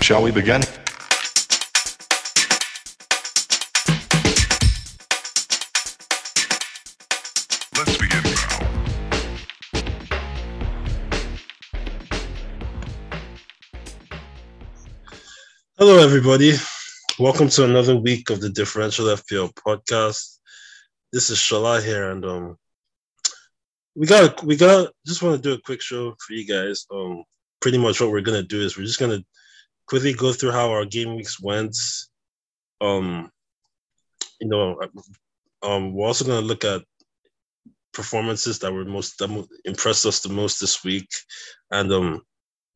Shall we begin? Let's begin now. Hello, everybody. Welcome to another week of the Differential FPL podcast. This is Shala here, and um, we got we got just want to do a quick show for you guys. Um, pretty much what we're gonna do is we're just gonna quickly go through how our game weeks went. Um, you know, um, we're also gonna look at performances that were most that impressed us the most this week, and um,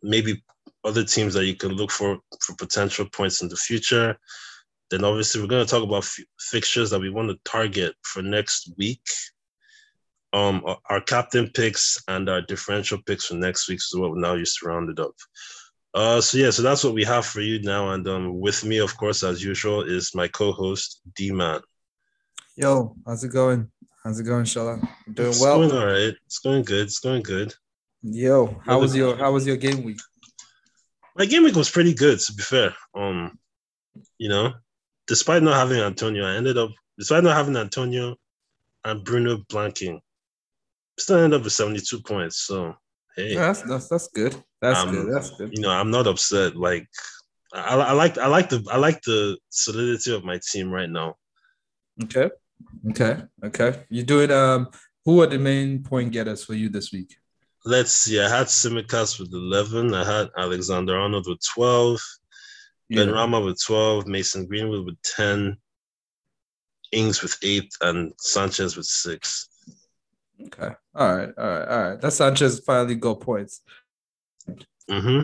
maybe other teams that you can look for for potential points in the future. Then obviously we're going to talk about f- fixtures that we want to target for next week. Um, our- captain picks and our differential picks for next week is what now you surrounded up. Uh, so yeah, so that's what we have for you now, and um, with me, of course, as usual, is my co-host D Man. Yo, how's it going? How's it going, Shala? Doing It's well. going all right. It's going good. It's going good. Yo, how was your how was your game week? my game week was pretty good to be fair. Um, you know, despite not having Antonio, I ended up despite not having Antonio and Bruno blanking, still ended up with 72 points. So hey, Yeah, that's that's that's good. That's Um, good. That's good. you know, I'm not upset. Like I, I like I like the I like the solidity of my team right now. Okay. Okay. Okay. You doing um who are the main point getters for you this week? Let's see. I had Tsimikas with 11. I had Alexander Arnold with 12. Benrahma with 12, Mason Greenwood with 10, Ings with 8, and Sanchez with 6. Okay. All right. All right. All right. That Sanchez finally got points. Mm-hmm.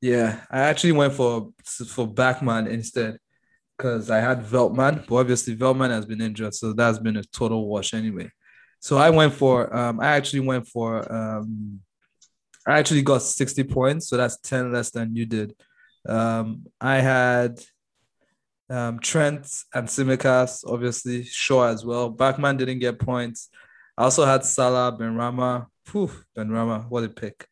Yeah, I actually went for for Bachmann instead because I had Veltman, but obviously Veltman has been injured, so that's been a total wash anyway. So I went for um I actually went for um I actually got 60 points, so that's 10 less than you did. Um I had um Trent and Tsimikas, obviously, Shaw as well. Bachmann didn't get points. I also had Salah, Benrahma. Phew, Benrahma, what a pick.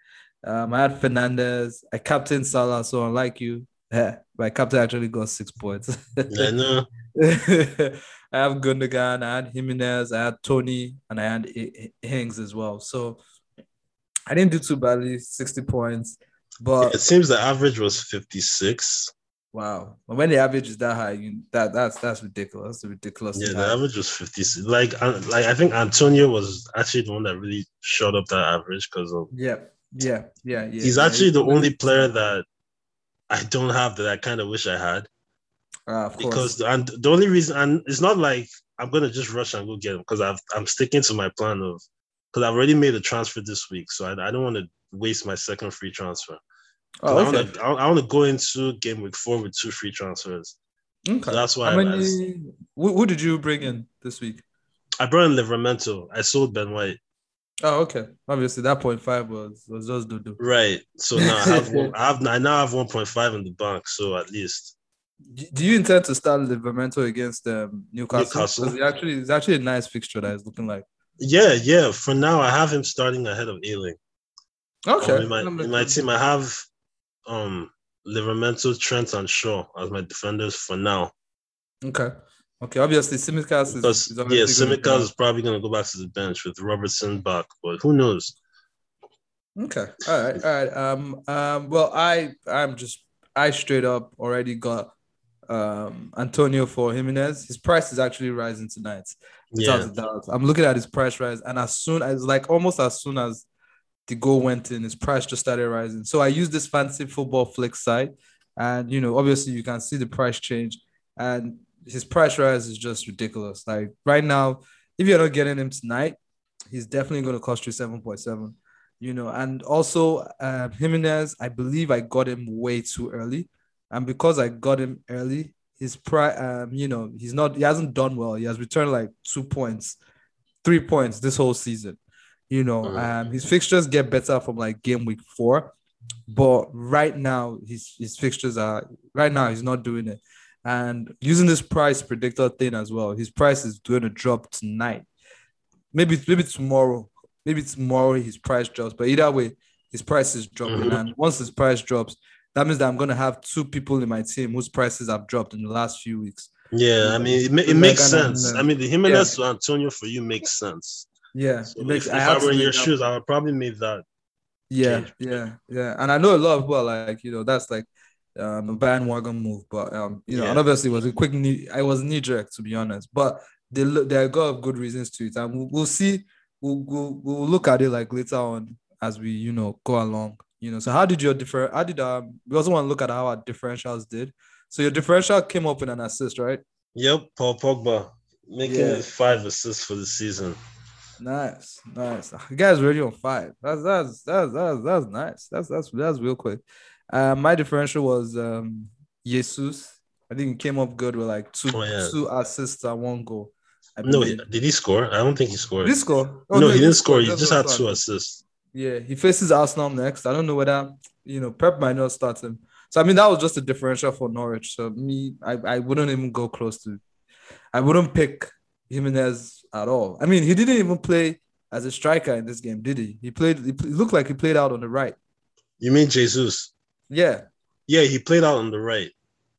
Um, I had Fernandez. I captained Salah, so unlike you, yeah, my captain actually got six points. I know. I have Gundogan, I had Jimenez, I had Toney, and I had Ings as well. So I didn't do too badly, 60 points. But It seems the average was 56. Wow, when the average is that high, you, that that's that's ridiculous. That's ridiculous. Yeah, the average was 50. Like, uh, like I think Antonio was actually the one that really shot up that average because of Yeah, yeah, yeah, yeah. he's yeah. actually the only player that I don't have that I kind of wish I had. Of course. because the, and the only reason and it's not like I'm gonna just rush and go get him because I've I'm sticking to my plan of because I've already made a transfer this week, so I, I don't want to waste my second free transfer. 'Cause oh, I okay. want to I, want to go into game week four with two free transfers. okay. So that's why How I, many, who, who did you bring in this week? I brought in Livramento. I sold Ben White. Oh, okay. Obviously, that point five was was just do do. Right. So now I have one, I have I now have 1.5 in the bank. So at least Do you intend to start Livramento against um, Newcastle? Newcastle. 'Cause it actually, it's actually a nice fixture that is looking like. yeah, yeah. For now, I have him starting ahead of Ayling. Okay. Um, in my in my team, I have um Livramento, Trent, and Shaw as my defenders for now. Okay. Okay. Obviously, Tsimikas is, Because is yeah, obviously gonna Tsimikas is probably gonna go back to the bench with Robertson back, but who knows? Okay. All right. All right. Um. Um. Well, I I'm just I straight up already got um Antonio for Jimenez. His price is actually rising tonight. without Yeah, a doubt. I'm looking at his price rise, and as soon as like almost as soon as the goal went in, his price just started rising. So I used this fancy football flick site, and you know, obviously you can see the price change, and his price rise is just ridiculous. Like right now, if you're not getting him tonight, he's definitely going to cost you seven point seven. You know, and also um, Jimenez, I believe I got him way too early, and because I got him early, his price, um, you know, he's not, he hasn't done well. He has returned like two points, three points this whole season. You know, Mhm. um, his fixtures get better from like game week four, but right now his his fixtures are right now he's not doing it. And using this price predictor thing as well, his price is going to drop tonight. Maybe maybe tomorrow, maybe tomorrow his price drops. But either way, his price is dropping, Mhm. and once his price drops, that means that I'm gonna have two people in my team whose prices have dropped in the last few weeks. Yeah, I mean, it, ma- it makes sense. I mean, the Jimenez to Antonio for you makes sense. Yeah, So it makes. if, I if have I were in your that- shoes, I would probably make that. Yeah, change. yeah, yeah. And I know a lot of people are like, you know, that's like um, a bandwagon move, but um, you know, Yeah. and obviously it was a quick knee. I was knee jerk to be honest, but they look are a good reasons to it, and we'll, we'll see. We'll, we'll we'll look at it like later on as we you know go along. You know, so how did your differ? How did um? We also want to look at how our differentials did. So your differential came up with an assist, right? Yep, Paul Pogba making Yeah. five assists for the season. Nice, nice. Guys already on five. That's that's that's that's that's nice. That's that's that's real quick. Uh, my differential was um Jesus. I think he came up good with like two Oh, yeah. two assists and one goal. I No, he- did he score? I don't think he scored. Did he score? Oh, no, he didn't score. He just had two assists. Yeah, he faces Arsenal next. I don't know whether you know Pep might not start him. So I mean that was just a differential for Norwich. So me, I, I wouldn't even go close to. I wouldn't pick Jimenez at all. I mean he didn't even play as a striker in this game, did he? He played. He looked like he played out on the right. You mean Jesus? Yeah, Yeah, he played out on the right.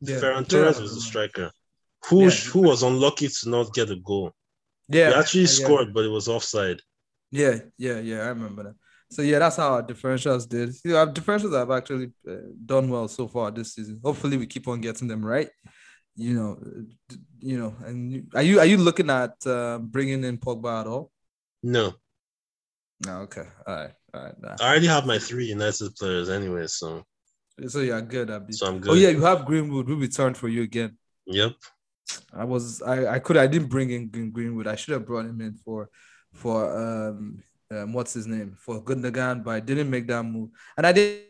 yeah. Ferran Torres was the striker. Who Yeah. who was unlucky to not get a goal. Yeah, he actually scored, but it was offside. Yeah, yeah, yeah. I remember that. So yeah, that's how our differentials did. You know, our differentials have actually uh, done well so far this season. Hopefully, we keep on getting them right. You know, you know. And are you are you looking at uh, bringing in Pogba at all? No, No. Okay. All right. All right. Nah. I already have my three United players anyway, so So you're good. Abi. so I'm good. Oh yeah, you have Greenwood who returned for you again. Yep. I was I I could I didn't bring in Greenwood. I should have brought him in for for um, um what's his name for Gundogan, but I didn't make that move. And I did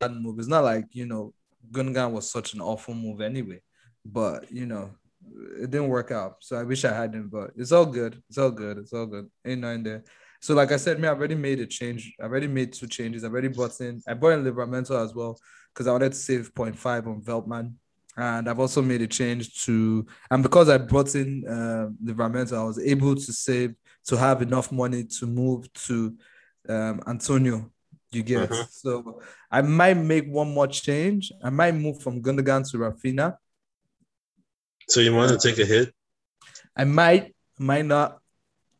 that move. It's not like you know Gundogan was such an awful move anyway, but you know it didn't work out. So I wish I had him, but it's all good. It's all good. It's all good. Ain't nothing there. So like I said, me, I've already made a change. I've already made two changes. I've already bought in. I bought in Livramento as well because I wanted to save 0.5 on Veltman. And I've also made a change to, and because I brought in uh, Livramento, I was able to save to have enough money to move to um, Antonio. You get Mhm. so I might make one more change. I might move from Gundogan to Raphinha. So you want to take a hit? I might, might not.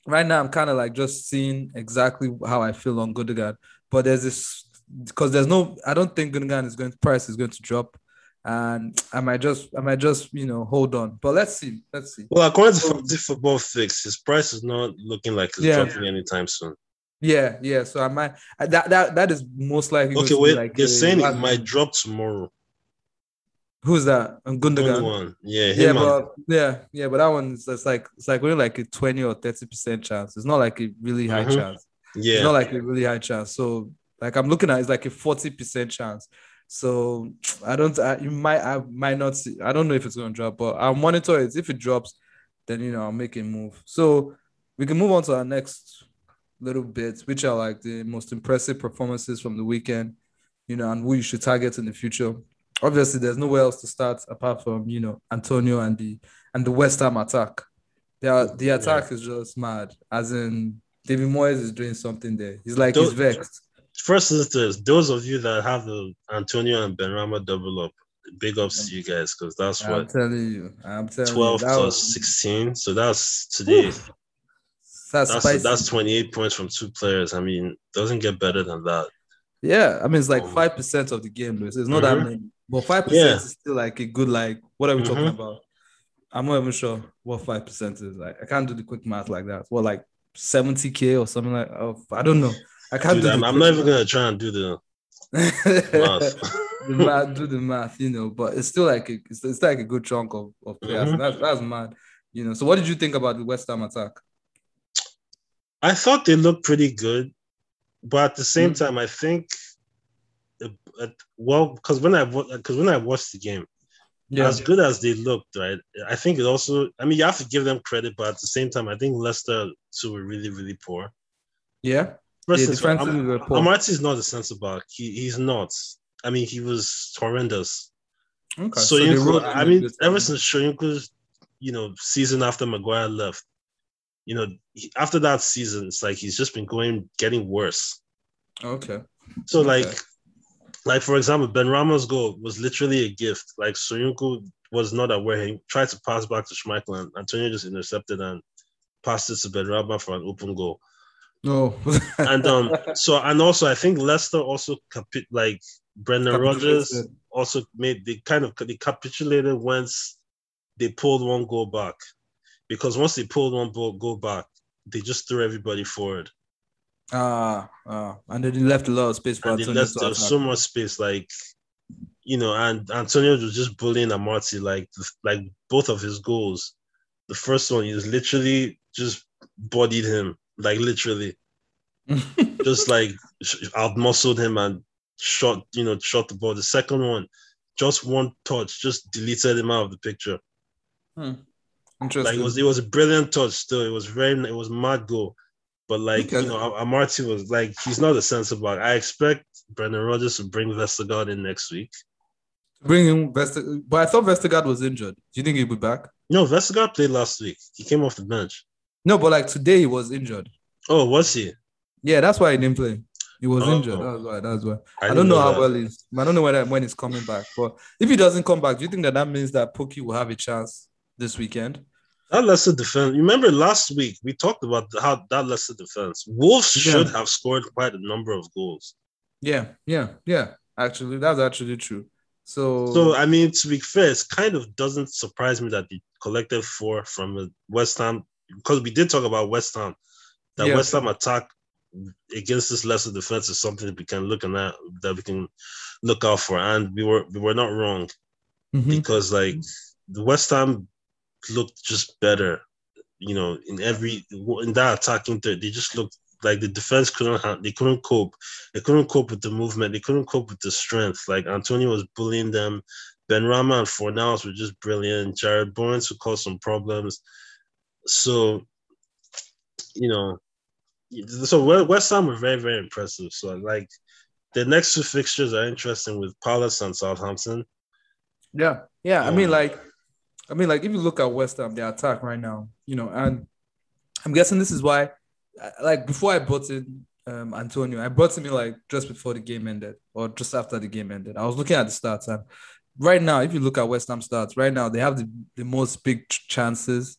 Right now, I'm kind of like just seeing exactly how I feel on Gundogan. But there's this because there's no, I don't think Gundogan is going price is going to drop, and I might just, I might just, you know, hold on. But let's see, let's see. Well, according to Fantasy Football Fix, his price is not looking like it's Yeah. dropping anytime soon. Yeah, yeah. So I might that that that is most likely. Okay, wait. like You're saying it might drop tomorrow. Who's that? Only Gundogan. one. Yeah, Yeah, but yeah, yeah, but that one is it's like it's like only like a twenty or thirty percent chance. It's not like a really high Mhm. chance. Yeah, it's not like a really high chance. So like I'm looking at it's like a 40% chance. So I don't I, you might I might not see I don't know if it's gonna drop, but I'll monitor it. If it drops, then you know I'll make a move. So we can move on to our next little bit, which are like the most impressive performances from the weekend, you know, and who you should target in the future. Obviously, there's nowhere else to start apart from you know Antonio and the and the West Ham attack. The, the attack is just mad. As in David Moyes is doing something there. He's like he's vexed. First is this: those of you that have the Antonio and Benrahma double up, big ups to you guys because that's what I'm telling you. I'm telling 12 you. That plus was, 16. So that's today. That's, That's that's 28 points from two players. I mean, doesn't get better than that. yeah. I mean, it's like Um, five percent of the game. So it's not that Mhm. many, but five percent Yeah. is still like a good. Like, what are we talking Mhm. about? I'm not even sure what five percent is. Like, I can't do the quick math like that. What, like seventy k or something like? Oh, I don't know. I can't Dude, do. I'm, I'm not even gonna try and do the math. the math, do the math, you know, but it's still like a, it's, it's like a good chunk of, of players. Mhm. That's that's mad, you know. So, what did you think about the West Ham attack? I thought they looked pretty good, but at the same Mhm. time, I think, well, because when I because when I watched the game, as good as they looked, right? I think it also. I mean, you have to give them credit, but at the same time, I think Leicester too were really really poor. yeah. First, Yeah, Am- poor. Amartey is not a centre back. He, he's not. I mean, he was horrendous. Okay. So, Soyuncu, I mean, ever since Soyuncu's, you know, season after Maguire left, you know, he- after that season, it's like he's just been going, getting worse. Okay. So, Okay. like, like for example, Benrahma's goal was literally a gift. Like Soyuncu was not aware. He tried to pass back to Schmeichel, and Antonio just intercepted and passed it to Benrahma for an open goal. No. And um, so and also I think Leicester also capi- like Brendan Rodgers also made they kind of they capitulated once they pulled one goal back because once they pulled one goal back, they just threw everybody forward. Ah, ah, and then he left a lot of space for and they Antonio left to was so much space, like you know, and Antonio was just bullying Amartey, like like both of his goals. The first one, he was literally just bodied him, like literally, just like out muscled him and shot, you know, shot the ball. The second one, just one touch, just deleted him out of the picture. Interesting. Like it was, it was a brilliant touch. Still, it was very, it was mad goal. But like Okay. you know, Amartey was like he's not a sensible back. I expect Brendan Rodgers to bring Vestergaard in next week. Bring him Vestergaard, but I thought Vestergaard was injured. Do you think he'll be back? No, Vestergaard played last week. He came off the bench. No, but like today he was injured. Oh, was he? Yeah, that's why he didn't play. He was Oh. injured. That's why. That's why. I, didn't don't know, how that. well he's. I don't know when when he's coming back. But if he doesn't come back, do you think that that means that Pukki will have a chance this weekend? That Leicester defense. Remember last week we talked about how that Leicester defense. Wolves Yeah. should have scored quite a number of goals. Yeah, yeah, yeah. Actually, that's actually true. So, So I mean, to be fair, it kind of doesn't surprise me that they collected four from West Ham because we did talk about West Ham. That Yeah. West Ham attack against this Leicester defense is something that we can look at that we can look out for, and we were we were not wrong. Mhm. because like the West Ham looked just better, you know, in every in that attacking third, they just looked like the defense couldn't have, they couldn't cope. They couldn't cope with the movement. They couldn't cope with the strength. Like Antonio was bullying them. Benrahma and Fornals were just brilliant. Jared Burns who caused some problems. So, you know, so West Ham were very very impressive. So like. The next two fixtures are interesting with Palace and Southampton. yeah, yeah. I mean, Um, like, I mean, like, if you look at West Ham, their attack right now, you know, and I'm guessing this is why, uh, like, before I brought in um, Antonio, I brought him in like just before the game ended or just after the game ended. I was looking at the stats, and right now, if you look at West Ham stats, right now they have the, the most big chances,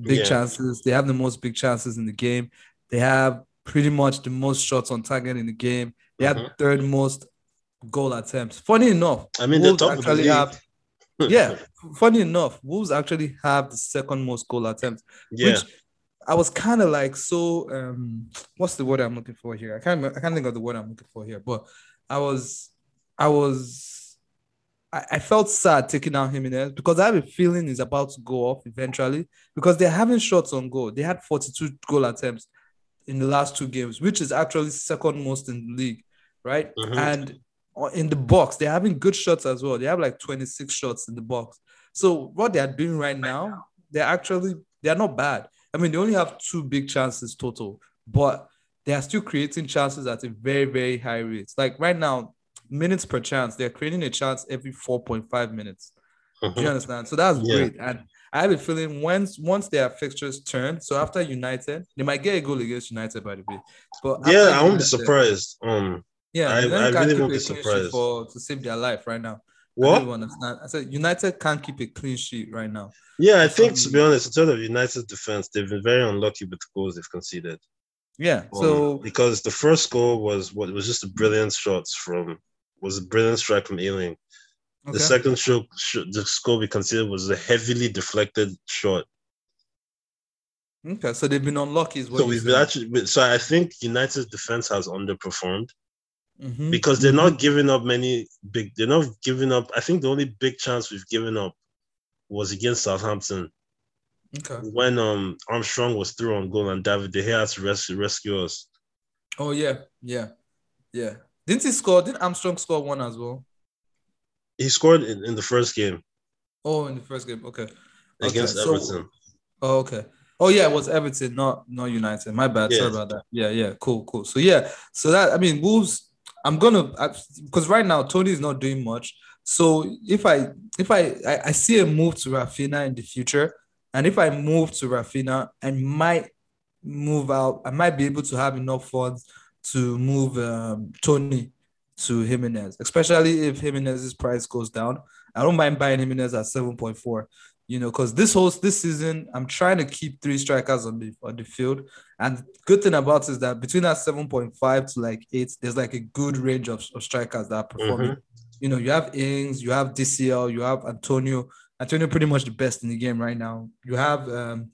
big Yeah. chances. They have the most big chances in the game. They have pretty much the most shots on target in the game. They had Mhm. third most goal attempts. Funny enough, I mean, the top of the actually league. have yeah, funny enough, Wolves actually have the second most goal attempts, yeah. which I was kind of like so. Um, what's the word I'm looking for here? I can't. I can't think of the word I'm looking for here. But I was, I was, I, I felt sad taking out Jimenez because I have a feeling he's about to go off eventually because they're having shots on goal. They had 42 goal attempts in the last two games, which is actually second most in the league, right? Mhm. And in the box, they're having good shots as well. They have like 26 shots in the box. So what they are doing right now, they're actually they're not bad. I mean, they only have two big chances total, but they are still creating chances at a very, very high rate. Like right now, minutes per chance, they're creating a chance every 4.5 minutes. Do you Mhm. understand? So that's Yeah. great. And I have a feeling once once their fixtures turn, so after United, they might get a goal against United, by the way. But Yeah, I won't be surprised. Um, Yeah, I- United I can't really keep won't a be clean sheet surprised. for to save their life right now. I what? don't understand. I said United can't keep a clean sheet right now. Yeah, I think to be honest, in terms of United's defense, they've been very unlucky with the goals they've conceded. Yeah. Um, So because the first goal was what was just a brilliant shots from was a brilliant strike from Ayling. okay. The second show, sh- the goal we conceded was a heavily deflected shot. okay, so they've been unlucky. So we've been actually, so I think United's defense has underperformed Mhm. because they're not giving up many big. They're not giving up. I think the only big chance we've given up was against Southampton Okay. when um Armstrong was through on goal and David De Gea had to rescue rescue us. Oh yeah, yeah, yeah. Didn't he score? Didn't Armstrong score one as well? He scored in, in the first game Oh, in the first game. Okay. against Okay, so- Everton. Oh, okay. Oh yeah, it was Everton, not not United. My bad. Sorry Yeah. about that. Yeah, yeah. Cool, cool. So yeah, so that I mean, Wolves. I'm gonna because right now Toney is not doing much. So if I if I, I I see a move to Raphinha in the future, and if I move to Raphinha, I might move out. I might be able to have enough funds to move um, Toney to Jimenez, especially if Jimenez's price goes down. I don't mind buying Jimenez at 7.4, you know, because this whole this season, I'm trying to keep three strikers on the on the field. And good thing about it is that between that 7.5 to like eight, there's like a good range of, of strikers that are performing. You know, you have Ings, you have DCL, you have Antonio. Antonio pretty much the best in the game right now. You have um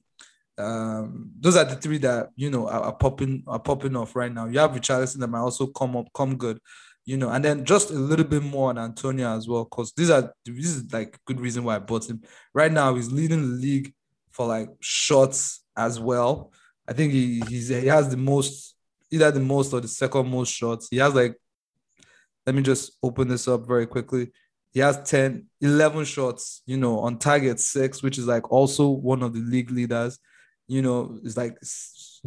um, those are the three that you know are, are popping are popping off right now. You have Richarlison that might also come up, come good, you know, and then just a little bit more on Antonio as well, because these are this is like good reason why I bought him. Right now, he's leading the league for like shots as well. I think he he has the most either the most or the second most shots. He has like let me just open this up very quickly. He has 10, 11 shots, you know, on target six, which is like also one of the league leaders you know, it's like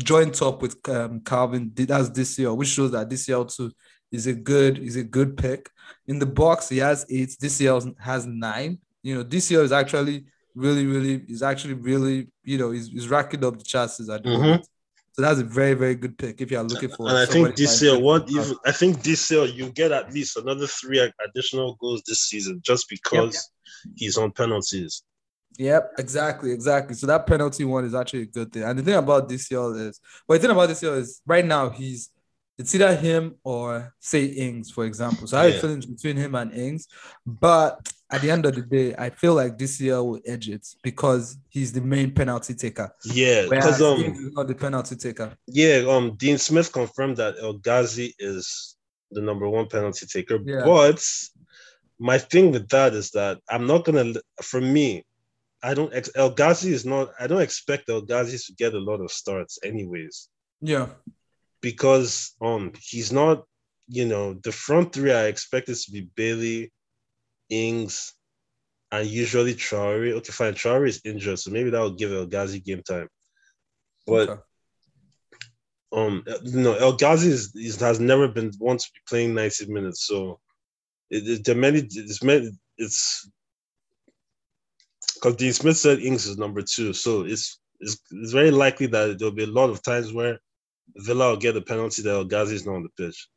joint up with um, Calvin. That's year, which shows that this year too is a good is a good pick. In the box, he has eight. DCL has nine. You know, DCL is actually really, really is actually really, you know, he's, he's racking up the chances at the Mhm. moment. So that's a very, very good pick if you're looking for. And I think this year, what even I think this year you get at least another three additional goals this season just because he's on penalties. Yep, exactly, exactly. So that penalty one is actually a good thing. And the thing about this year is, but the thing about this year is right now he's it's either him or say Ings, for example. So I have Yeah. feelings between him and Ings. But at the end of the day, I feel like this year will edge it because he's the main penalty taker. Yeah, because um not the penalty taker. yeah, um Dean Smith confirmed that El Ghazi is the number one penalty taker. Yeah. But my thing with that is that I'm not gonna for me, I don't ex- El Ghazi is not I don't expect El Ghazi to get a lot of starts anyways. Yeah. Because um he's not, you know, the front three I expect it to be Bailey, Ings, and usually Traore. Okay, fine. Traore is injured, so maybe that will give El Ghazi game time. But Okay. um, know, El Ghazi is, is has never been one to be playing 90 minutes, so it, it there many it's many it's because Dean Smith said Ings is number two, so it's it's, it's very likely that there'll be a lot of times where Villa will get a penalty that El is not on the pitch.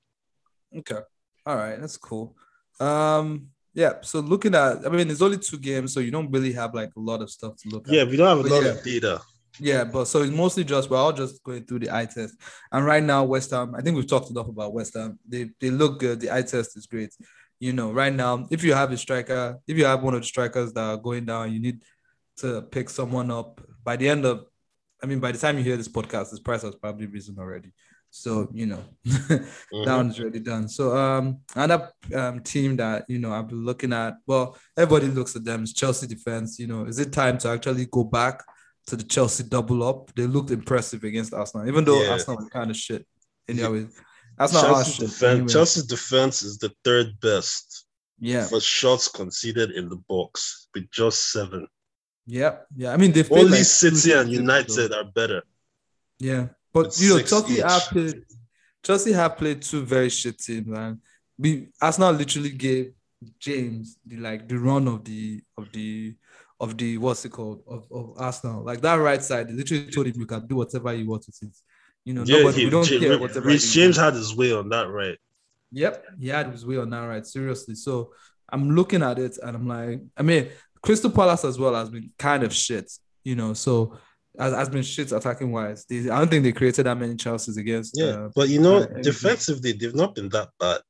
Okay. All right, that's cool. Um, yeah. So looking at, I mean, it's only two games, so you don't really have like a lot of stuff to look at. Yeah, we don't have a But lot yeah. of data. Yeah, but so it's mostly just we're all just going through the eye test. And right now, West Ham, I think we've talked enough about West Ham. They they look good. The eye test is great. You know, right now, if you have a striker, if you have one of the strikers that are going down, you need to pick someone up by the end of I mean, by the time you hear this podcast, this price has probably risen already. So, you know, that Mhm. one's already done. So um another um team that you know I've been looking at, well, everybody looks at them is Chelsea defense. You know, is it time to actually go back to the Chelsea double up? They looked impressive against Arsenal, even though Yeah. Arsenal was kind of shit. Anyway, Arsenal are Chelsea's, shit. defense, anyway. Chelsea's defense is the third best Yeah, for shots conceded in the box with just seven. Yeah, yeah. I mean, they've Only like, City and United though. are better. Yeah, but you know, Chelsea each. have played. Chelsea have played two very shit teams, man. We Arsenal literally gave James the like the run of the of the of the what's it called of, of Arsenal. Like that right side, they literally told him you can do whatever you want with it. You know, Yeah, nobody he, we don't Ja- care whatever. You James had his way on that, right? Yep, he had his way on that right. Seriously. So I'm looking at it and I'm like, I mean, Crystal Palace as well has been kind of shit, you know. So has, has been shit attacking wise. They, I don't think they created that many chances against. Yeah, uh, but you know, uh, defensively, they've not been that bad.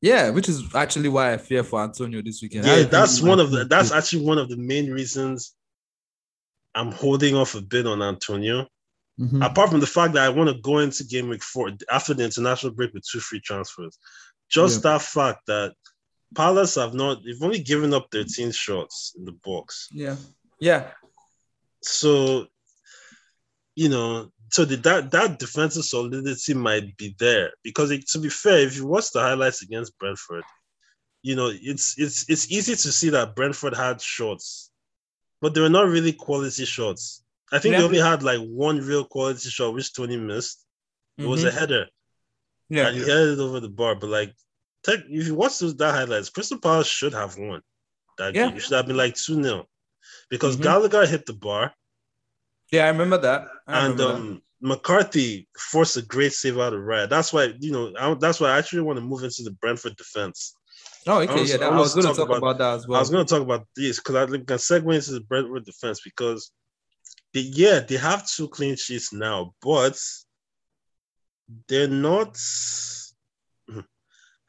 yeah, which is actually why I fear for Antonio this weekend. Yeah, that's one of the. That's actually one of the main reasons I'm holding off a bit on Antonio. Mhm. Apart from the fact that I want to go into game week four after the international break with two free transfers, just Yeah. that fact that Palace have not. They've only given up 13 shots in the box. Yeah, yeah, So, you know, so the, that that defensive solidity might be there because, it, to be fair, if you watch the highlights against Brentford, you know it's it's it's easy to see that Brentford had shots, but they were not really quality shots. I think Yeah. they only had like one real quality shot, which Toney missed. It was a Mhm. header, yeah, and he headed it over the bar. But like, tech, if you watch those that highlights, Crystal Palace should have won. That Yeah. game. It should have been like two 0 because Mhm. Gallagher hit the bar. yeah. I remember that. I and remember that. um, McArthur forced a great save out of Raya. That's why you know. I, that's why I actually want to move into the Brentford defense. Oh, okay, was- yeah. That, I I was was going to talk about, that as well. I was going to talk about this because I think I segue into the Brentford defense because they, yeah, they have two clean sheets now, but they're not.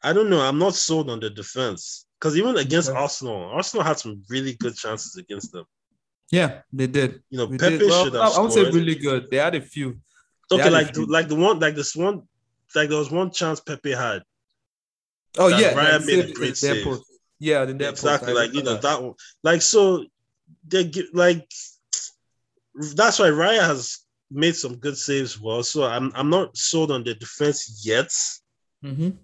I don't know. I'm not sold on the defense because even against Okay. Arsenal, Arsenal had some really good chances against them. yeah, they did. You know, We Pepe. Well, should I, have I would say really good. They had a few. they okay, a like the, like the one, like this one, like there was one chance Pepe had. Oh yeah, Raya that made a saved great save. post. Yeah, their exactly, post. Like you know remember that one, like so they like that's why Raya has made some good saves. Well, so I'm I'm not sold on the defense yet Mhm.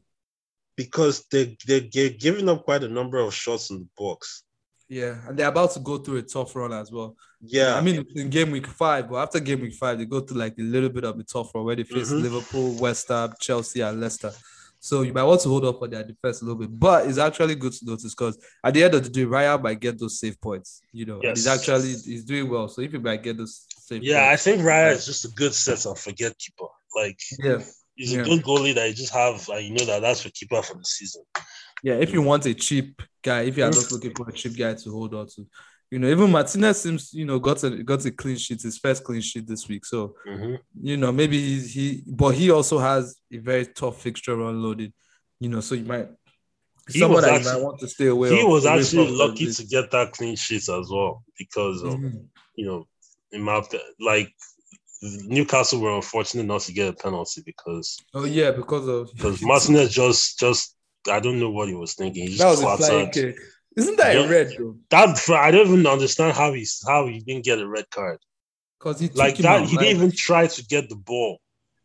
Because they they they're giving up quite a number of shots in the box. Yeah, and they're about to go through a tough run as well. Yeah, I mean, in game week five, but after game week five, they go through like a little bit of a tough run where they face Mhm. Liverpool, West Ham, Chelsea, and Leicester. So you might want to hold up on their defense a little bit, but it's actually good to notice because at the end of the day, Raya might get those save points. You know, and he's actually he's doing well. So if he might get those save yeah. I points, think Raya is just a good set of forget keeper. Like yeah, he's Yeah. a good goalie that you just have, and you know that that's your keeper for the season. yeah. If you want a cheap guy, if you are just looking for a cheap guy to hold on to, you know, even Martinez seems you know got a got a clean sheet, his first clean sheet this week. So Mhm. you know, maybe he's, he, but he also has a very tough fixture unloaded, you know, so you might, He was actually- might want to stay away. He of- was actually lucky to get that clean sheet as well because of Mhm. you know, in my like Newcastle were unfortunate not to get a penalty because Oh yeah, because of because Martinez just just I don't know what he was thinking. He that was just a flying out. kick. Isn't that a red though? That I don't even understand how he's how he didn't get a red card. Because he Like that, out, he like- didn't even try to get the ball.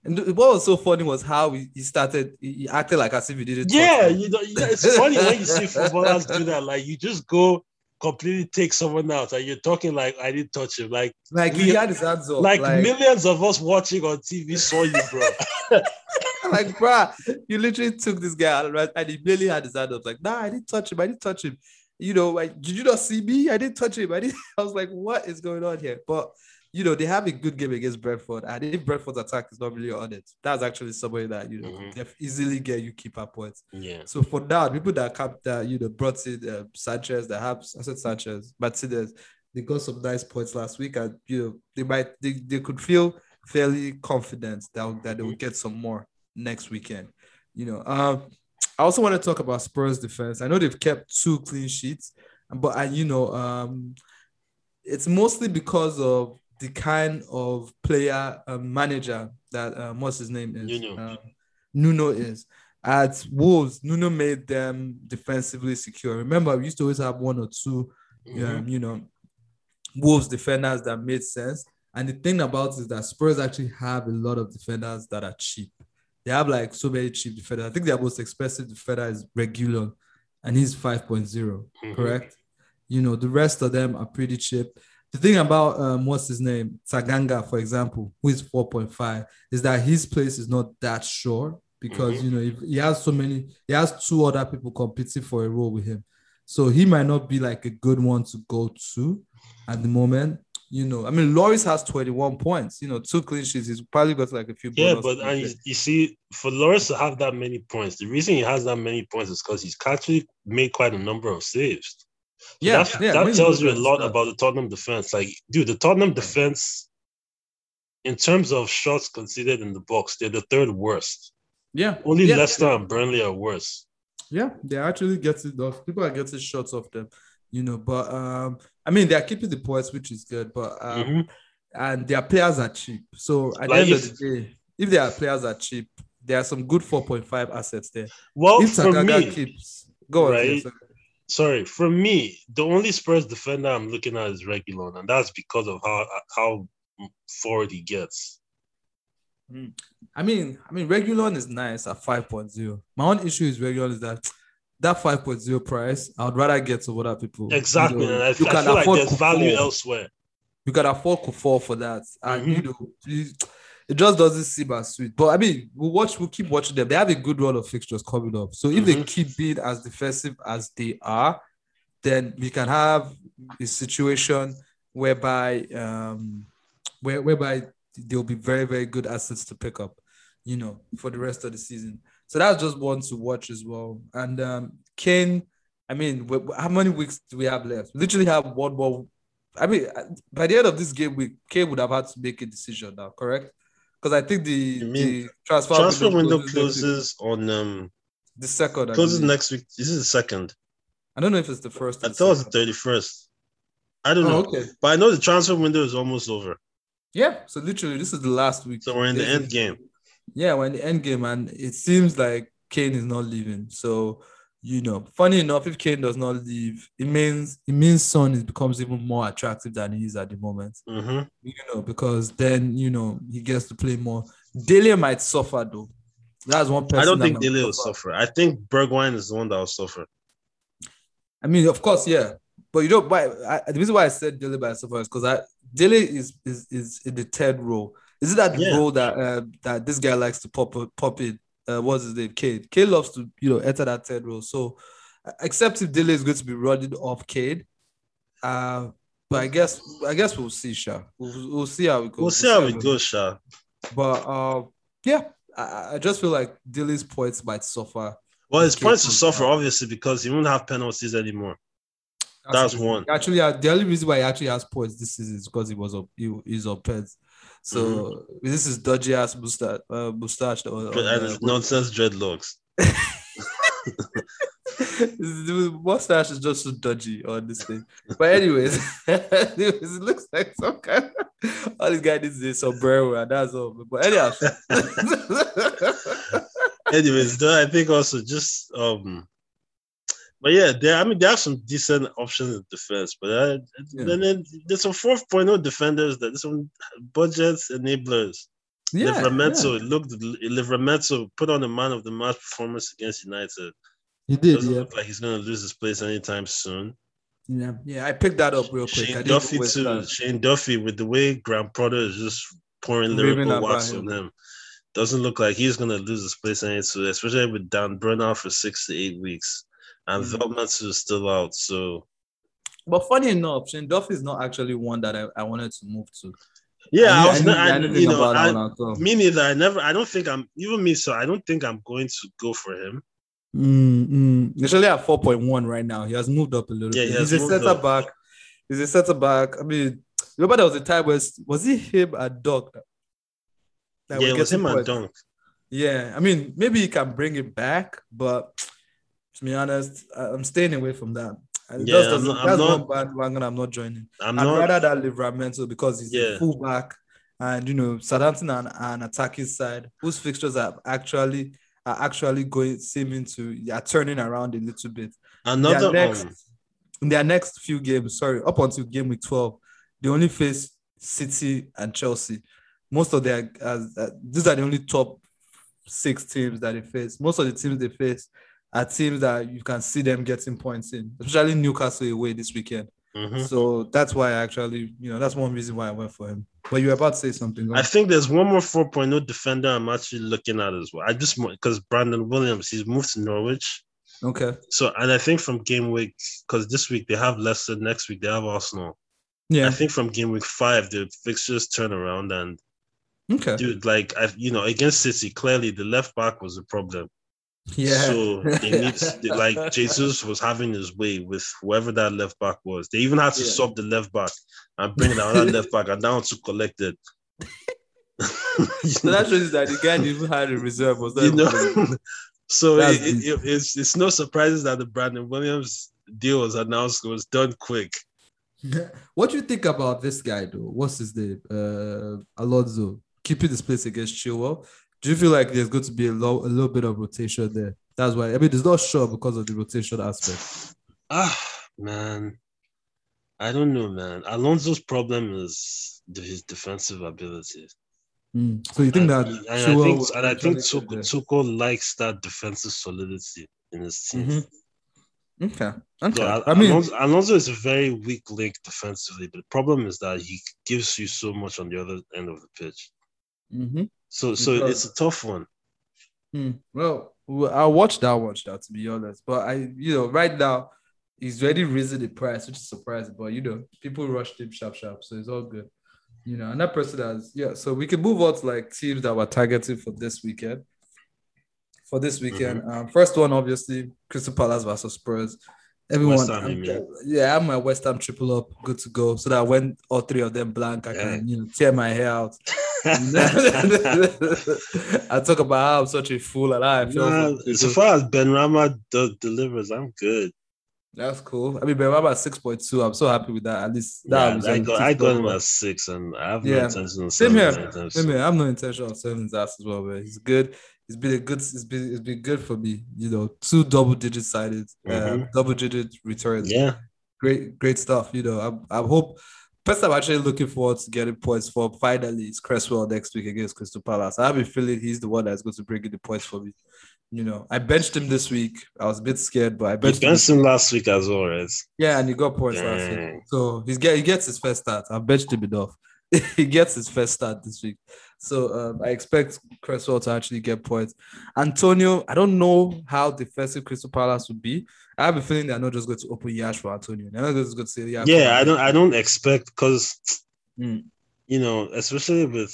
And what was so funny was how he, he started. He, he acted like as if he did it. Yeah, you know, it's funny when you see footballers do that. Like you just go completely take someone out, and you're talking like I didn't touch him. Like like we- he had his hands up. like, Like, millions of us watching on TV saw you, bro. like, bro, you literally took this guy out right, and he barely had his hand up. Like, nah, I didn't touch him. I didn't touch him. You know, like, did you not see me? I didn't touch him. I didn't. I was like, what is going on here? But you know, they have a good game against Brentford, and if Brentford's attack is not really on it, that's actually somebody that you know Mhm. can easily get you keeper points. yeah, So for now, people that cap that you know brought in uh, Sanchez, that have I said Sanchez, Martinez, they got some nice points last week, and you know they might they, they could feel fairly confident that that they will get some more next weekend. You know, um, I also want to talk about Spurs defense. I know they've kept two clean sheets, but and you know, um, it's mostly because of the kind of player um, manager that um, what's his name is Nuno. Um, Nuno is. At Wolves, Nuno made them defensively secure. Remember, we used to always have one or 2 Mhm. um, you know, Wolves defenders that made sense. And the thing about it is that Spurs actually have a lot of defenders that are cheap. They have like so many cheap defenders. I think their most expensive defender is Reguilón, and he's 5.0, Mhm. correct? You know, the rest of them are pretty cheap. The thing about um, what's his name, Tanganga, for example, who is 4.5, is that his place is not that sure because Mhm. you know if he has so many, he has two other people competing for a role with him. So he might not be like a good one to go to at the moment. You know, I mean, Lloris has 21 points, you know, two clean sheets. He's probably got like a few. Yeah, but and you, you see, for Lloris to have that many points, the reason he has that many points is because he's actually made quite a number of saves. Yeah, that, yeah, that tells you a lot about the Tottenham defense. Like, dude, the Tottenham defense, in terms of shots conceded in the box, they're the third worst. Yeah, Only yeah. Leicester and Burnley are worse. Yeah, they actually get it off. People are getting shots off them, you know. But um, I mean, they're keeping the points, which is good. But um, Mhm. and their players are cheap. So at Like the end if- of the day, if their players are cheap, there are some good 4.5 assets there. Well, if for me, keeps go on, right. Sorry, for me, the only Spurs defender I'm looking at is Reguilón, and that's because of how how forward he gets. I mean, I mean, Reguilón is nice at 5.0. My own issue is Reguilón is that that 5.0 price, I would rather get some other people. You Exactly, know, and I, I you feel can like afford there's value elsewhere. you can afford Coufal for that. And Mhm. you know, you- it just doesn't seem as sweet. But I mean, we'll watch, we'll keep watching them. They have a good run of fixtures coming up. So if they Mhm. keep being as defensive as they are, then we can have a situation whereby um where, whereby they'll be very, very good assets to pick up, you know, for the rest of the season. So that's just one to watch as well. And um, Kane, I mean, how many weeks do we have left? We literally have one more. I mean, by the end of this game week, Kane would have had to make a decision now, correct? Because I think the, the transfer, Transfer window next week. closes on um the second. Closes next week. This is the second. I don't know if it's the first. I thought it was the thirty first. I don't Oh, know, okay. but I know the transfer window is almost over. Yeah. So literally, this is the last week. So we're in the end game. Yeah, we're in the end game, and it seems like Kane is not leaving. So, you know, funny enough, if Kane does not leave, it means it means Son is becomes even more attractive than he is at the moment. hmm You know, because then you know he gets to play more. Dele might suffer though. That's one person. I don't think Dele will suffer. I think Bergwijn is the one that will suffer. I mean, of course, yeah. But you know, why I, the reason why I said Dele by suffer is because I Dele is is is in the third row. Is it that Yeah. role that uh, that this guy likes to pop pop in? Uh, what's his name? Cade. Cade loves to you know enter that third row. So, except if Dele is going to be running off Cade, uh, but I guess I guess we'll see, Sha. We'll, we'll see how it goes. We'll see how it goes. Sha. But uh, yeah, I, I just feel like Dele's points might suffer. Well, his points will suffer obviously because he won't have penalties anymore. That's the- one. Actually, uh, the only reason why he actually has points this season is because he was up. He, he's on pens. So Mm-hmm. this is dodgy ass mustache. Uh, mustache or, or, and uh, nonsense dreadlocks. the mustache is just so dodgy on this thing. But anyways, anyways, it looks like some kind. Of, all this guy needs is a sombrero, and that's all. But anyhow, Anyways, though, I think also just um, but yeah, there. I mean, there are some decent options in defense, but uh, Yeah. then, then there's some 4.0 defenders that there's some budgets enablers. yeah, Livramento yeah. looked Livramento put on a man of the match performance against United. he did. Doesn't Yeah, look like he's gonna lose his place anytime soon. yeah, yeah. I picked that up real quick. Shane Duffy too. time. Shane Duffy with the way Graham Potter is just pouring lyrical wax on him. Doesn't look like he's gonna lose his place anytime soon, especially with Dan Burn out for six to eight weeks. And Mhm. Velmetsu is still out. So But funny enough, Shane Duffy is not actually one that I, I wanted to move to. yeah, I, knew- was not, I, you know, about that I, one me neither. I never I don't think I'm even me, so I don't think I'm going to go for him. Mm, mm. He's only at 4.1 right now. He has moved up a little Yeah, he bit. has He's a center up. back. He's a center back. I mean, remember there was a time where was he him that- that yeah, it was him points? Dunk. Yeah, I mean, maybe he can bring it back, but to be honest, I'm staying away from that. And Yeah, that's, I'm that's, not- I'm not- one bandwagon I'm not joining. I'm I'd not rather that Livramento because he's Yeah. a fullback and you know Southampton and an attacking side whose fixtures are actually are actually going seeming to are turning around a little bit. another their next, in their next few games, sorry, up until game week 12, they only face City and Chelsea. Most of their uh, these are the only top six teams that they face. Most of the teams they face are teams that you can see them getting points in, especially Newcastle away this weekend. mhm. So that's why I actually, you know, that's one reason why I went for him. But you were about to say something. I think there's one more 4.0 defender I'm actually looking at as well. I just because Brandon Williams, he's moved to Norwich. okay. So, and I think from game week, because this week they have Leicester, next week they have Arsenal. Yeah. I think from game week five, the fixtures turn around. And Okay. dude, like, I, you know, against City, clearly the left back was a problem. Yeah. So they need, they- like, Jesus was having his way with whoever that left back was. They even had to Yeah. sub the left back and bring another left back and down to collect it. So that shows that the guy even had a reserve was not you know. so it, it- it's it's no surprises that the Brandon Williams deal was announced was done quick. what do you think about this guy though? What's his name? Uh Alonso keeping this place against Chilwell. Do you feel like there's going to be a, lo- a little bit of rotation there? That's why I mean it's not sure because of the rotation aspect. Ah man, I don't know, man. Alonso's problem is the, his defensive ability. Mm. So you think that and, and I think and I think Tuchel. Tuchel likes that defensive solidity in his team. Mhm. Okay. Okay. Al- I mean, Alonso, Alonso is a very weak link defensively, but the problem is that he gives you so much on the other end of the pitch. mhm. So so does. it's a tough one. Hmm. Well, I'll watch that watch that to be honest. But I, you know, right now he's already risen the price, which is surprising. But you know, people rushed him sharp, sharp, so it's all good. You know, and that person has yeah. So we can move on to like teams that were targeted for this weekend. For this weekend, Mm-hmm. um, first one obviously Crystal Palace versus Spurs. Everyone, Ham, I'm- yeah, I have my West Ham triple up, good to go. So that when all three of them blank, I can you know tear my hair out. I talk about how I'm such a fool and how I feel. Nah, for so far as Benrahma do- delivers, I'm good. That's cool. I mean, but about six point two. I'm so happy with that. At least that Yeah, I got I got him at six, and I have Yeah. no intention of Same here. Same soon. here. I have no intention of selling his ass as well, but he's good. It's been a good. It's been it's been good for me. You know, two double digit sided, uh, Mhm. double digit returns. Yeah, Great, great stuff. You know, I I hope. Person I'm actually looking forward to getting points for finally is Cresswell next week against Crystal Palace. I have a feeling he's the one that's going to bring in the points for me. You know, I benched him this week. I was a bit scared, but I you benched him. him last week as well, right? Yeah, and he got points last week. So he's get he gets his first start. I've benched him enough. he gets his first start this week. So um, I expect Cresswell to actually get points. Antonio, I don't know how defensive Crystal Palace would be. I have a feeling they're not just going to open Yash for Antonio. They're not just going to say, yeah, Yeah, I don't I don't expect because Mm. you know, especially with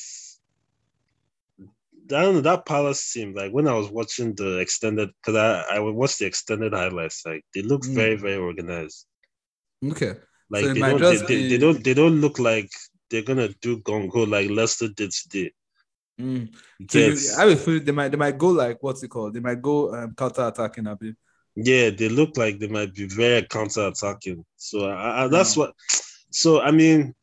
I don't know that Palace team. Like when I was watching the extended, because I I would watch the extended highlights. Like they look Mm. very very organized. Okay. Like it they don't they, just they, they don't they don't look like they're gonna do gongo like Leicester did today. Mm. So. I have a feeling they might they might go like what's it called? They might go um, counter attacking a bit. Yeah, they look like they might be very counter attacking. So I, I, that's Mm. what. So I mean,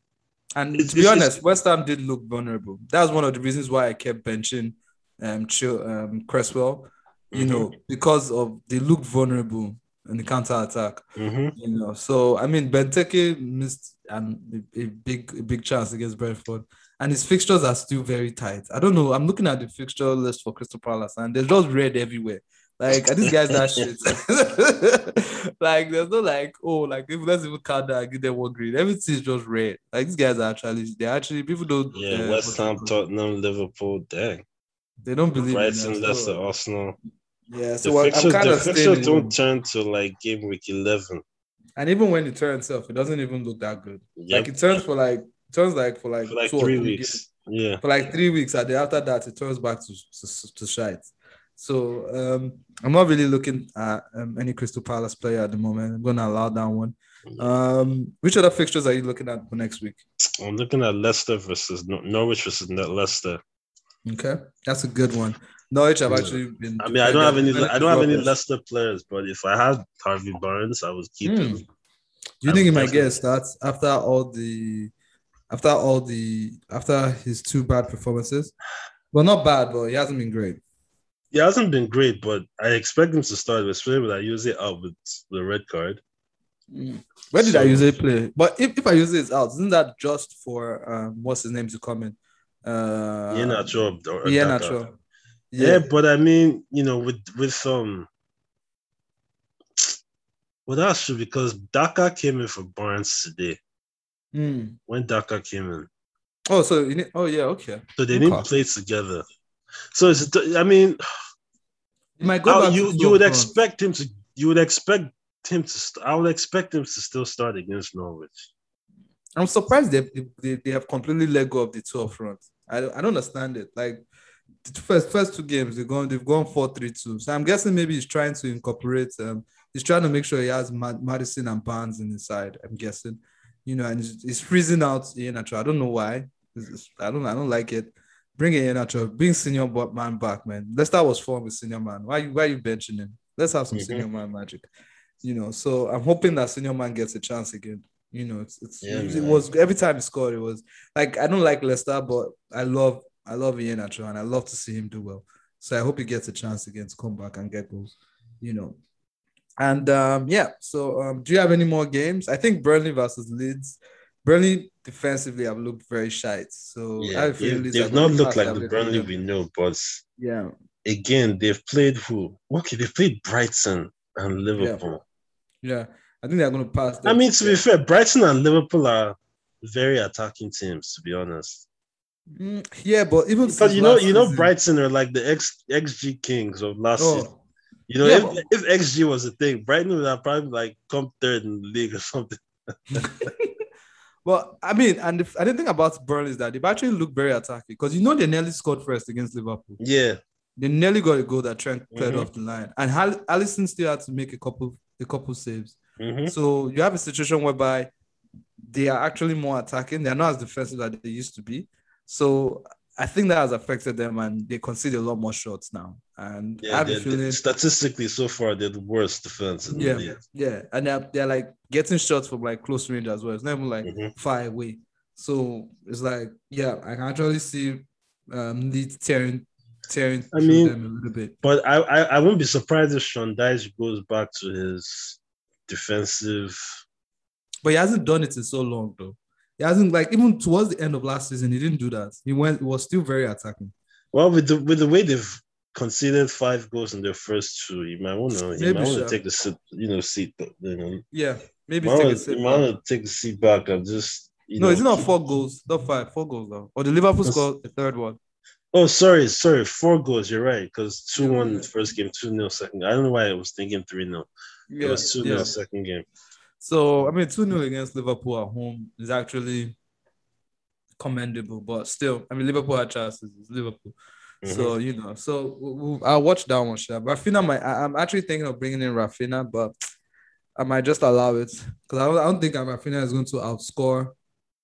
And to be honest, West Ham did look vulnerable. That was one of the reasons why I kept benching um, Chil, um Cresswell. You Mhm. know, because of they look vulnerable in the counter attack. mhm. You know, so I mean, Benteke missed um, a, big a big chance against Brentford, and his fixtures are still very tight. I don't know. I'm looking at the fixture list for Crystal Palace, and there's just red everywhere. Like are these guys that shit. like there's no like oh like if let's even count that give them one green. Everything is just red. Like these guys are actually they actually people don't yeah, uh, West Ham. Tottenham, Liverpool, dang, they don't believe Brighton, Leicester, Arsenal. Yeah, The so I- I'm kind the of fixtures don't turn to like game week eleven. and even when it turns itself, it doesn't even look that good. Yep. Like it turns for like turns like for like, for like two or three three weeks. games. Yeah, for like three weeks, and then after that, it turns back to to, to shite. So um, I'm not really looking at um, any Crystal Palace player at the moment. I'm gonna allow that one. Um, which other fixtures are you looking at for next week? I'm looking at Leicester versus Nor- Norwich versus Leicester. Okay, that's a good one. Norwich, I've actually been. I mean, I don't have any. I don't have any. Leicester players, but if I had Harvey Barnes, I would keep Hmm. him. Do you I think he might get definitely- a start after all the, after all the, after his two bad performances? Well, not bad, but he hasn't been great. He hasn't been great, but I expect him to start, especially with I use it out with the red card. Where did I So- usually play? But if, if I use this out, isn't that just for um what's his name to come in? Uh Yeah, natural. Or, or yeah, Daka. natural. Yeah. Yeah. but I mean, you know, with with um, well, that's true because Daka came in for Barnes today. Mm. When Daka came in, Oh, so you need, oh yeah, okay. so they Okay. didn't play together. So it's, I mean, You might go you you would Front. expect him to. You would expect him to. St- I would expect him to still start against Norwich. I'm surprised they, they they have completely let go of the two up front. I don't, I don't understand it. Like the first first two games they've gone they've gone four three two. So I'm guessing maybe he's trying to incorporate. Um, he's trying to make sure he has Mad- Maddison and Barnes in his side. I'm guessing, you know, and he's, he's freezing out Iheanacho. I don't know why. It's- I don't I don't like it. Bring Iheanacho. Bring senior man back, man. Leicester was fun with senior man. Why you why you benching him? Let's have some Mhm. senior man magic. You know, so I'm hoping that senior man gets a chance again. You know, it's, it's Yeah, it was every time he scored, it was like I don't like Leicester, but I love I love Iheanacho and I love to see him do well. So I hope he gets a chance again to come back and get goals. You know, and um, yeah. So um, do you have any more games? I think Burnley versus Leeds. Burnley defensively have looked very shite. So Yeah, have a feeling they, Leeds are they've not looked like the Burnley we know, but Yeah, again, they've played who? Okay, they played Brighton and Liverpool. yeah. I think they're going to pass. I mean, to be fair, Brighton and Liverpool are very attacking teams, to be honest. Mm, yeah, but even Because you know, you know, season- Brighton are like the X XG kings of last season. Oh, You know, Yeah, if, but- if XG was a thing, Brighton would have probably like come third in the league or something. Well, I mean, and if, I didn't think about Burnley is that they've actually looked very attacking because you know they nearly scored first against Liverpool. Yeah, They nearly got a goal that Trent cleared Mhm. off the line, and Hal- Alisson still had to make a couple a couple saves. Mhm. So you have a situation whereby they are actually more attacking. They're not as defensive as they used to be. So I think that has affected them, and they concede a lot more shots now. And I yeah. have a feeling, statistically, so far, they're the worst defense in Yeah. the league. yeah, and they're, they're like getting shots from like close range as well. It's not even like Mhm. far away. So it's like, yeah, I can actually see um Leeds tearing tearing I mean- them a little bit. But I, I, I wouldn't be surprised if Sean Dyche goes back to his defensive. But he hasn't done it in so long though. He hasn't like even towards the end of last season, he didn't do that. He went he was still very attacking. Well, with the with the way they've conceded five goals in their first two, you might want to you Maybe might want to take the seat, you know, seat, you know, Yeah, maybe you take a might to take the seat back and just. You No, know, it's not keep- four goals, not five, four goals now. Or the Liverpool Yes. scored the third one. Oh, sorry, sorry, four goals. You're right, because two Yeah, one yeah. first game, two 0 second. I don't know why I was thinking three 0 It was two 0 yeah. second game. So I mean, two 0 against Liverpool at home is actually commendable, but still, I mean, Liverpool had chances. It's Liverpool, Mm-hmm. so you know. So we- we- I'll watch that one. Sure. Raphinha, might, I, I'm actually thinking of bringing in Raphinha, but I might just allow it because I, don't- I don't think Raphinha is going to outscore.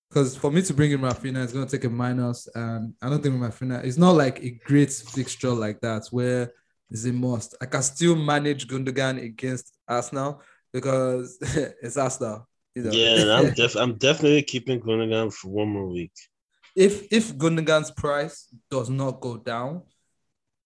Because for me to bring in Raphinha, it's going to take a minus, and I don't think Raphinha. It's not like a great fixture like that where it's a must. I can still manage Gundogan against Arsenal because it's Arsenal. You know? Yeah, I'm def- I'm definitely keeping Gundogan for one more week. if if Gundogan's price does not go down,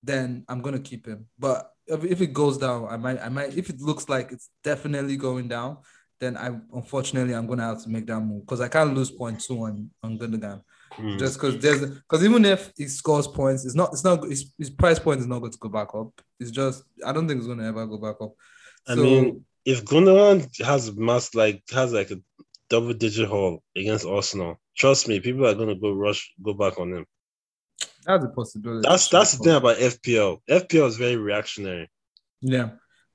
then I'm gonna keep him. But if, it goes down, I might I might if it looks like it's definitely going down, then I unfortunately I'm gonna have to make that move because I can't lose point two on on Gundogan Hmm. just because there's because even if he scores points, it's not it's not his, his price point is not going to go back up. It's just I don't think it's gonna ever go back up. I So, mean, if Gundogan has mass like has like a double digit haul against Arsenal, trust me, people are gonna go rush go back on him. that's a possibility. That's that's the thing about FPL. FPL is very reactionary. Yeah,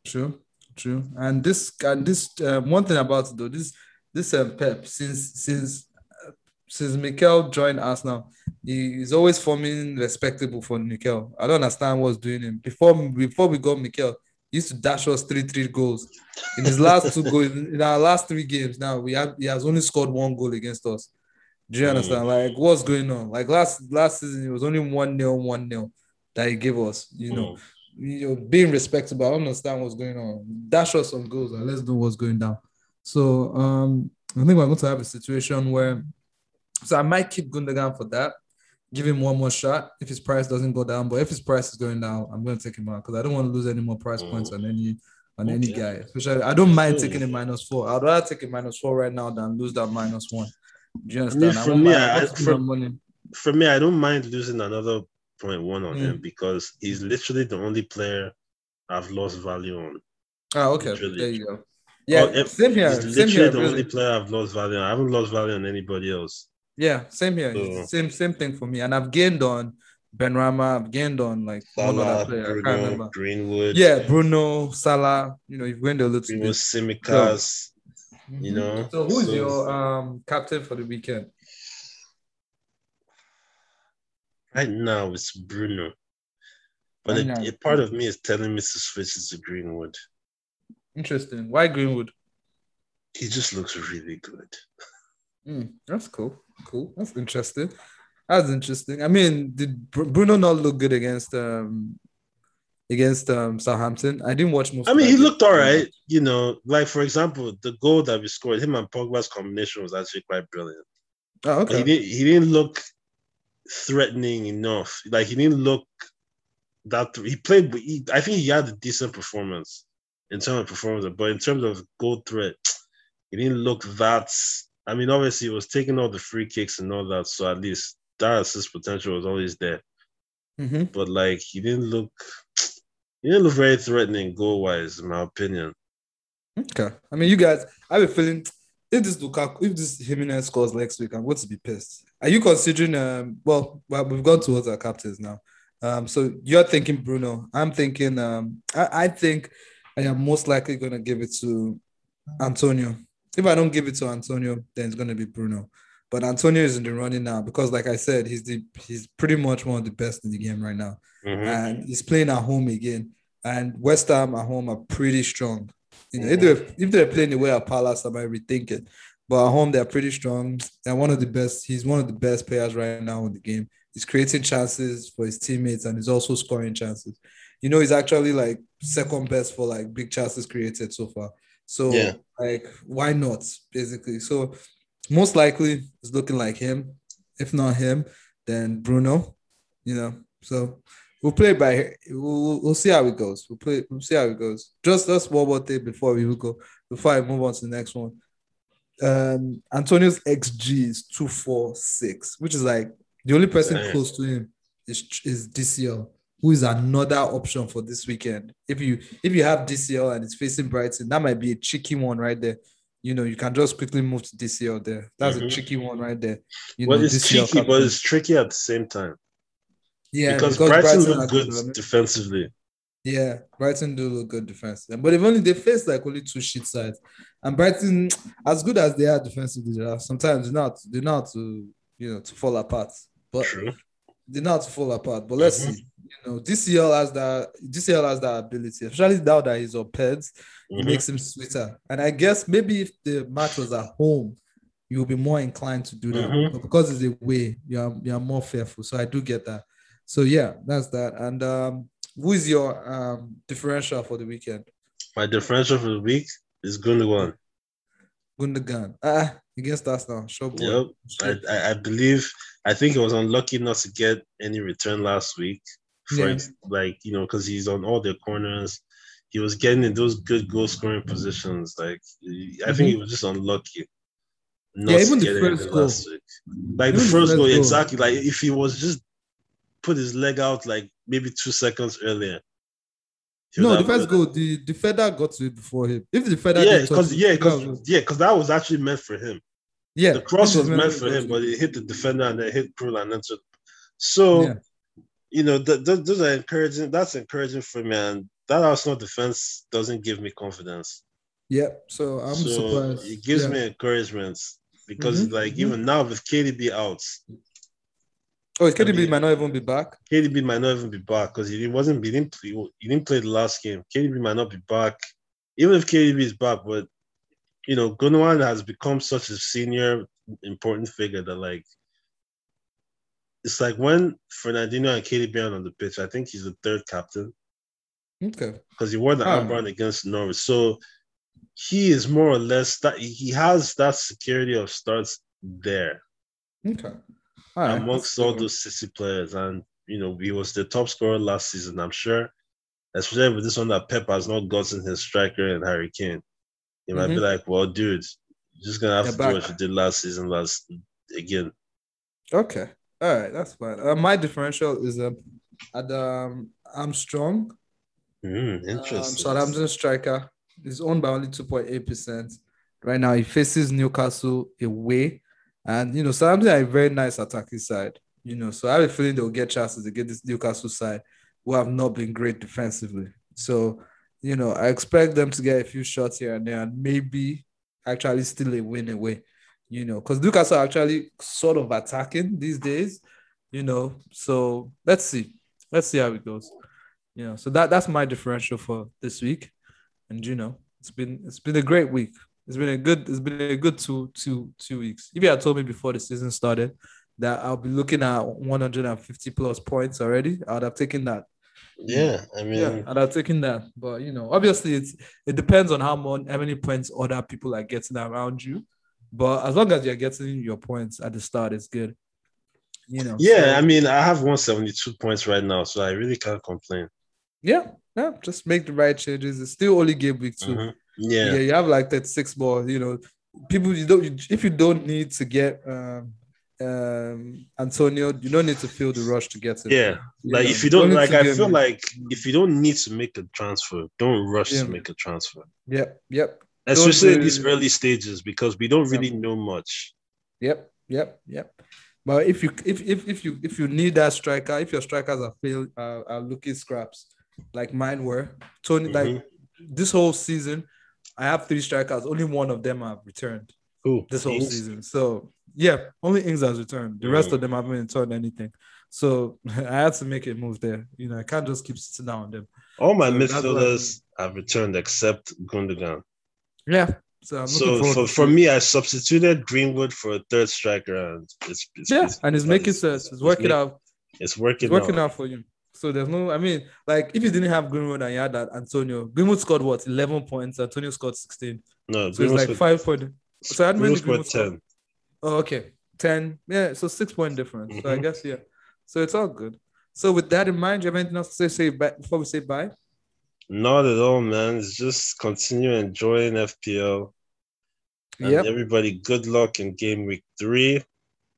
true, true. And this and this um, one thing about it though, this this um, Pep since since uh, since Mikel joined Arsenal, he is always forming respectable for Mikel. I don't understand what's doing him before before we got Mikel. He used to dash us three three goals in his last two goals in our last three games. Now we have he has only scored one goal against us. Do you Mm. understand? Like what's going on? Like last last season, it was only one nil, one nil that he gave us. You know Mm. you know, being respectable. I understand what's going on. Dash us some goals and let's know what's going down. So um, I think we're going to have a situation where, so I might keep Gundogan for that, give him one more shot if his price doesn't go down. But if his price is going down, I'm going to take him out because I don't want to lose any more price points on any on any guy. Especially, I don't mind taking a minus four. I'd rather take a minus four right now than lose that minus one. Do you understand? I, for me, I- I for- money. For me, I don't mind losing another point one on Mm. him because he's literally the only player I've lost value on. Oh, okay. Literally. There you go. Yeah, Oh, same here. He's Same literally here. the really. only player I've lost value on. I haven't lost value on anybody else. Yeah, same here. So- same same thing for me. And I've gained on Benrahma. I've gained on like one Salah, other player. I can't remember. Greenwood, Yeah, Bruno, Salah. You know, you've gained a little Greenwood, bit. Tsimikas, you Mhm. know. So who's So- your um captain for the weekend? Right now, it's Bruno. But a, a part of me is telling me to switch it to Greenwood. Interesting. Why Greenwood? He just looks really good. Mm, that's cool. Cool. That's interesting. That's interesting. I mean, did Bruno not look good against um against um Southampton? I didn't watch most. I mean, he game. looked all right. You know, like for example, the goal that we scored, him and Pogba's combination was actually quite brilliant. Oh, But He okay. didn't. He didn't look threatening enough. Like he didn't look that. He played. He, I think he had a decent performance in terms of performance, but in terms of goal threat, he didn't look that. I mean, obviously, he was taking all the free kicks and all that, so at least that assist potential was always there. hmm But like, he didn't look. He didn't look very threatening goal wise, in my opinion. Okay. I mean, you guys, I have a feeling if this Lukaku, if this Jimenez scores next week, I'm going to be pissed. Are you considering? Um, well, well, we've gone towards our captains now. Um, so you're thinking Bruno. I'm thinking. Um, I, I think I am most likely going to give it to Antonio if I don't give it to Antonio, then it's gonna be Bruno. But Antonio is in the running now because, like I said, he's the he's pretty much one of the best in the game right now, Mhm. and he's playing at home again. And West Ham at home are pretty strong. You know, if Mm-hmm. they're if they're playing the way at Palace, I might rethink it. But at home, they're pretty strong. They're one of the best. He's one of the best players right now in the game. He's creating chances for his teammates and he's also scoring chances. You know, he's actually like second best for like big chances created so far. So Yeah. like, why not? Basically, so most likely it's looking like him. If not him, then Bruno. You know, so we'll play by. We'll, we'll see how it goes. We'll play. We'll see how it goes. Just just one more thing before we will go. Before I move on to the next one. Um, Antonio's XG is two four six, which is like the only person Damn. close to him is is DCL, who is another option for this weekend. If you if you have DCL and it's facing Brighton, that might be a cheeky one right there. You know, you can just quickly move to DCL there. That's a Mhm. cheeky one right there. You Well, know, it's DCL cheeky, but it's tricky at the same time yeah, because, Brighton, are look good it. defensively. Yeah, Brighton do look good defensively, but they've only they face like only two shit sides, and Brighton, as good as they are defensively, sometimes they're not they're not to you know to fall apart, but True. They're not to fall apart. But let's Mhm. see, you know, DCL has that DCL has that ability, especially now that he's on peds, it Mhm. makes him sweeter. And I guess maybe if the match was at home, you'll be more inclined to do that. Mhm. But because it's away, you're you're more fearful. So I do get that. So yeah, that's that. And um, who is your um differential for the weekend? My differential for the week is Gundogan. Gundogan. Ah, against us now. Sure boy. Yep. I, I, believe I think he was unlucky not to get any return last week. For Yeah. like you know, because he's on all the corners. He was getting in those good goal scoring positions. Like I think he mhm. was just unlucky. Yeah, even the first goal. Like Even the the first goal, goal. exactly. Like if he was just put his leg out like maybe two seconds earlier. No, the first goal, the defender got to it before him. If the defender Yeah, because yeah, because yeah, because that was actually meant for him. Yeah, the cross was meant for him, but it hit the defender and then hit Krul and entered. So, Yeah. you know, th- th- those are encouraging. That's encouraging for me, and that Arsenal defense doesn't give me confidence. yeah. So I'm so surprised. it gives Yeah. me encouragement because, Mhm, like, mhm. even now with KDB out, Oh, KDB mean- might not even be back. KDB might not even be back because he wasn't. He didn't. Play, he didn't play the last game. KDB might not be back, even if KDB is back. But you know, Gundogan has become such a senior, important figure that like it's like when Fernandinho and KDB are on the pitch. I think he's the third captain Okay. because he wore the Oh. armband against Norwich. So he is more or less that he has that security of starts there Okay. All right. amongst all those sissy players. And you know, he was the top scorer last season, I'm sure. Especially with this one that Pep has not gotten his striker and Harry Kane. He might be Mhm. like, Well, dude, you're just gonna have They're to do what you did last season last again. Okay. All right. That's fine. Uh, my differential is um, at um, Armstrong. Mm, Um, interesting. Southampton striker is owned by only 2.8%. Right now, he faces Newcastle away. And, you know, Southampton are a very nice attacking side. You know, so I have a feeling they'll get chances to get this Newcastle side who have not been great defensively. So, you know, I expect them to get a few shots here and there and maybe actually still a win away. You know, because Newcastle are actually sort of attacking these days, you know. So let's see. Let's see how it goes. You know, so that that's my differential for this week. And you know, it's been it's been a great week. It's been a good it's been a good two two two weeks. If you had told me before the season started that I'll be looking at 150 plus points already, I'd have taken that. Yeah, I mean Yeah, I'd have taken that. But you know, obviously it's it depends on how much how many points other people are getting around you. But as long as you're getting your points at the start, it's good. You know. yeah, so- I mean I have 172 points right now, so I really can't complain. yeah, yeah. Just make the right changes. It's still only game week 2 Mhm. yeah. Yeah. you have like that six more you know people you don't if you don't need to get um um antonio you don't need to feel the rush to get it Yeah. You Like know, if you don't need like I feel like if you don't need to make a transfer, don't rush Yeah. to make a transfer. yep yep Especially in these early stages because we don't really know much. yep yep yep but if you if if, if you if you need that striker if your strikers are fail uh, are looking scraps like mine were Toney like Mhm. this whole season I have three strikers. Only one of them have returned Who? this whole season. So yeah, only Ings has returned. The rest Mm. of them haven't returned anything. So I had to make a move there. You know, I can't just keep sitting down on them. All my So that's what I midfielders have returned except Gundogan. Yeah. So I'm So for, to for me, I substituted Greenwood for a third striker, and it's, it's yeah, it's, and it's making sense. It's working make- out. It's working. It's working out. out for you. So there's no, I mean, like if you didn't have Greenwood and you had that Antonio, Greenwood scored what 11 points, Antonio scored 16. No, So it's like scored- five point. So I had many Greenwood scored Greenwood scored. Oh, okay. 10. Yeah, so six point difference. So I Mhm. guess, yeah. So it's all good. So with that in mind, do you have anything else to say, say bye, before we say bye? Not at all, man. It's just continue enjoying FPL. And Yep. everybody, good luck in game week three.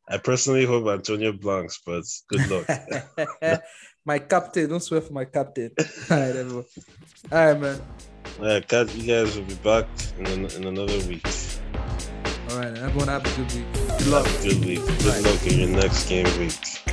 I personally hope Antonio blanks, but good luck. my captain. Don't swear for my captain. All right, everyone. All right, man. All right, cat, you guys will be back in, an, in another week. All right, everyone have a good week. Good luck. Good week. Good luck in your next game week.